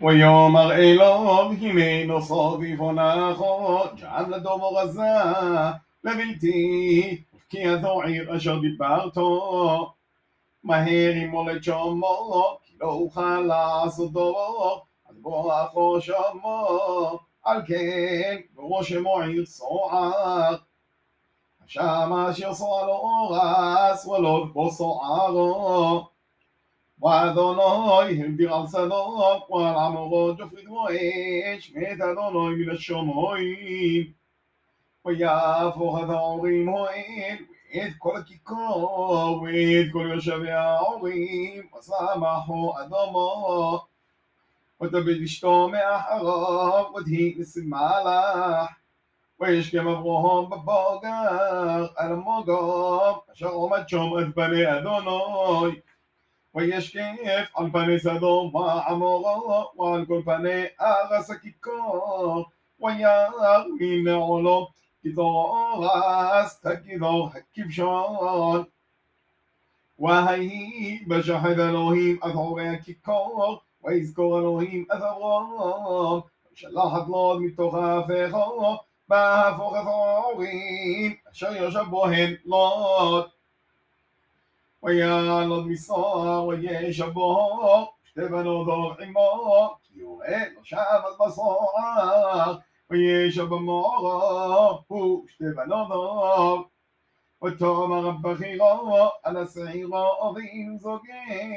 ויאמר אלוה הננו סוביב ונכו ג'על לדומו רזה לבלתי כי הזו עיר אשר דיברתו מהר ימולד שומו כי לא אוכל לעשותו אז בואכו שומו על כן בראש שמו עיר סוער שם אשר סועלו רס ולוד בו סוערו ואדוני הגדיר על צדוק ועל עמורו ג'ופרית ואש מת אדוני מן השומעים ויהפוך את ההורים הועל ואת כל הכיכור ואת כל יושבי ההורים ושמחו אדומו ותביט אשתו מאחריו ותהי נשיא מלאך וישכם אברהם בבוגר על המוגום אשר עומד שם את פני אדוני וישקף על פני סדום ועמורו ועל כל פני ארס הכיכור וירא מנעולו כדור ארס ככדור הכבשון ויהי בשחד אלוהים עד עורי הכיכור ויזכור אלוהים עד אברום ושלח את לוד מתוך ההפכו בהפוך את ההורים אשר יושב בוהן לוד וילד מסור וישב בו שתי בנות עמו כי הוא אין לו אז בסוער וישב במעורו הוא שתי בנות ותאמר הבכירו על השעירו ואם זוגן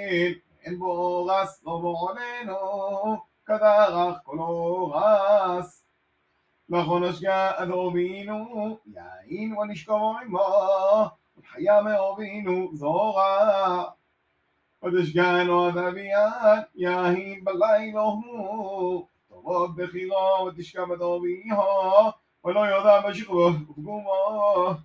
אין בו רס לא בעולנו כדרך כולו רס נכון השגה אדובינו יין ונשכבו עמו حيا بينو زورا. ودشگان و ذبیان یاهی بلیله طلب بخیرا ودشگا بدویها ولو یدا مشقه بقوما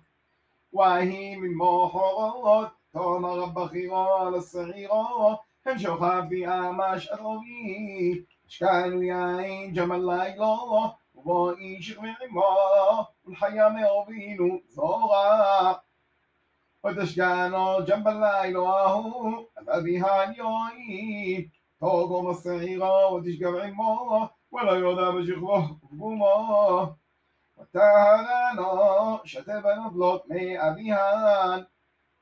واهی من موحورات طعم رب خيرا للصغيرة. هم شوخا في آماش أروي اشكال ياين جمال ليلة وضائي شيخ معما والحياة ما يربينو زورا. وتشكانو جنبلايلوه أبيهانيوي توغو مصيغو وتشكب عمو ولا يودا مشيخوه قومو وتهرانو شتب نبلوت مي أبيهان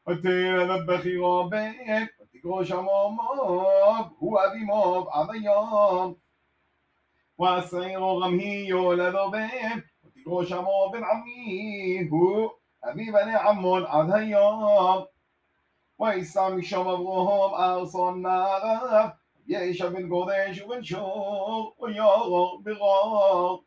وتير نبخي غابين وتقرو شموموب هو أبي موب عضيوم وأسعير غمهي يولد بين وتقرو شموب بن عميه היא יולדו בן ותגרוש עמו בן עמי הוא אבי בני עמון עד היום וישא משם אברהם ארצון נערב ישב בן גודש ובן שור ויורור ברור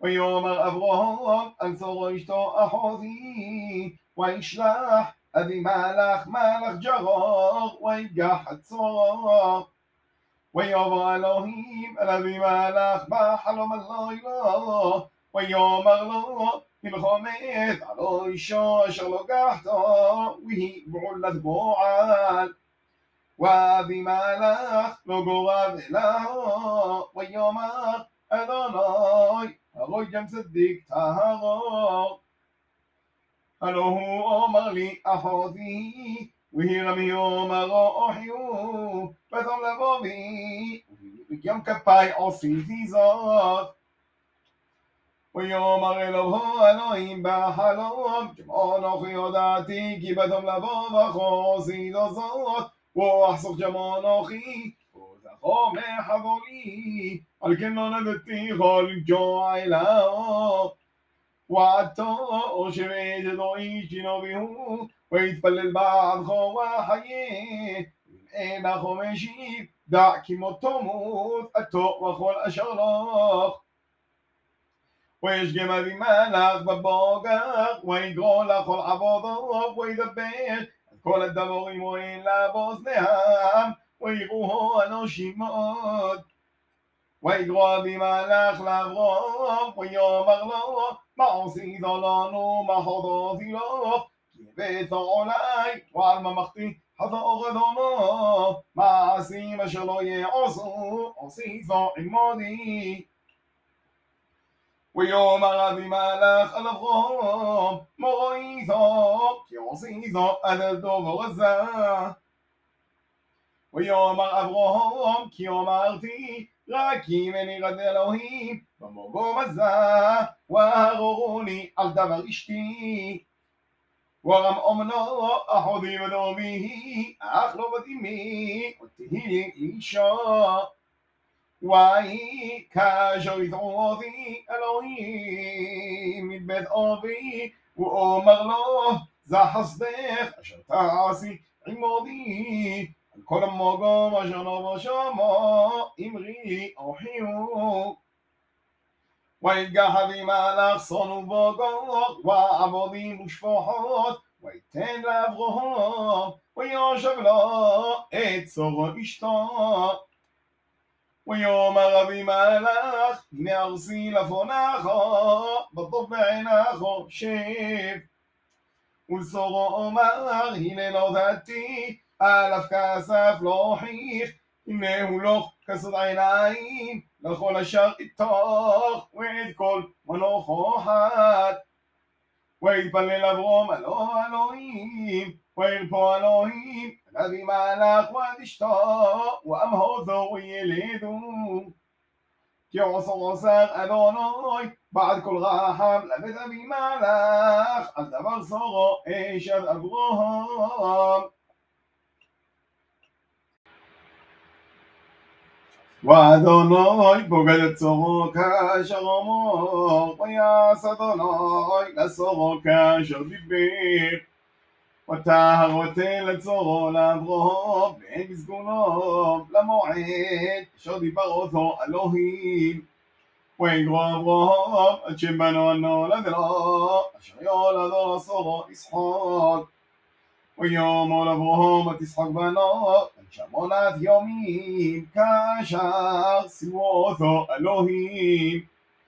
ויאמר אברהם על צורו אשתו אחותי וישלח אבי מלאך מלאך ג'רור ויגח את צורו ויאמר אלוהים אל אבי מלאך בחלום הלילה ויאמר לו מלחמת על אישו אשר לוקחתו והיא בעולת בועל ואבי מלאך לא גורב אלוהו ויאמר אדוני הרוי גם צדיק טהרו הלא הוא אומר לי אחותי והיא רמי אומרו אחיו ותום לבוא בי וביום כפיי עשיתי זאת ויאמר אלוהו אלוהים בחלום כמו אנוכי הודעתי כי בתום לבוא וחוזי זו זאת ואחסוך כמו אנוכי וזכו מחבולי על כן לא נדתי כל ג'וע אלוהו ועתו שבעת ידו איש ינוביהו ויתפלל בעדך וחיי אין אחו משיב דע כי מותו מות עתו וכל אשר לך וישגם אבי מלאך בבוגר ויגרור לכל עבודו וידבר כל הדבורים רואים באוזניהם ויראו אנושים מאוד ויגרוע אבי מלאך לאברום ויאמר לו מה עשית לנו מה חודותי לו כי הבאת עולי ועל ממלכתי חזור אדונו מעשים אשר לא יעשו עשיתו עמודי ויאמר אבי מלאך על אברום מוריתו כי עשיתו עד הדובר הזה ויאמר אברום כי אמרתי רק אם אין ירד אלוהים במקום הזה והרורוני על דבר אשתי ورم أمنا أحضي بدومه أخلو بدمي وتهي إيشا وعي كاجر وعيك جويت عوضي العوي من بيت أرضي وأمغلوه ذا حصدق أشر تعاسي عمودي كل مقام أشر وشما إمغي أوحيو ويتجحد ما لغصن وبقاق وعبودي مشفحات ويتن لأبغهات ويعشق لا إتصغ إشتاق אשתו ויאמר אבימלך הנה ארסי לפונך בטוב בעינך שב ולשורו אומר הנה נודעתי עליו כסף לא הוכיח הנה הוא לא כסות עיניים לכל אשר איתוך ואת כל מנוחו חד ויתפלל אברום הלא אלוהים וירפו אלוהים אבי מלאך ועד אשתו ועמו זו ילדו כי עושר עושר אדוני בעד כל רחב לבית אבי מלאך על דבר זורו אשת אברום ואדוני בוגד את צורו כאשר אמור ויעש אדוני לצורו כאשר דיבר וטהר ותן לצורו לאברהם ואין מסגונו למועד אשר דיבר אותו אלוהים ויגרו אברהם עד שבנו הנולד לו אשר יולדו לצורו ישחוק ויאמר אברהם ותשחק בנו שמונת יומים כאשר סיוו אותו אלוהים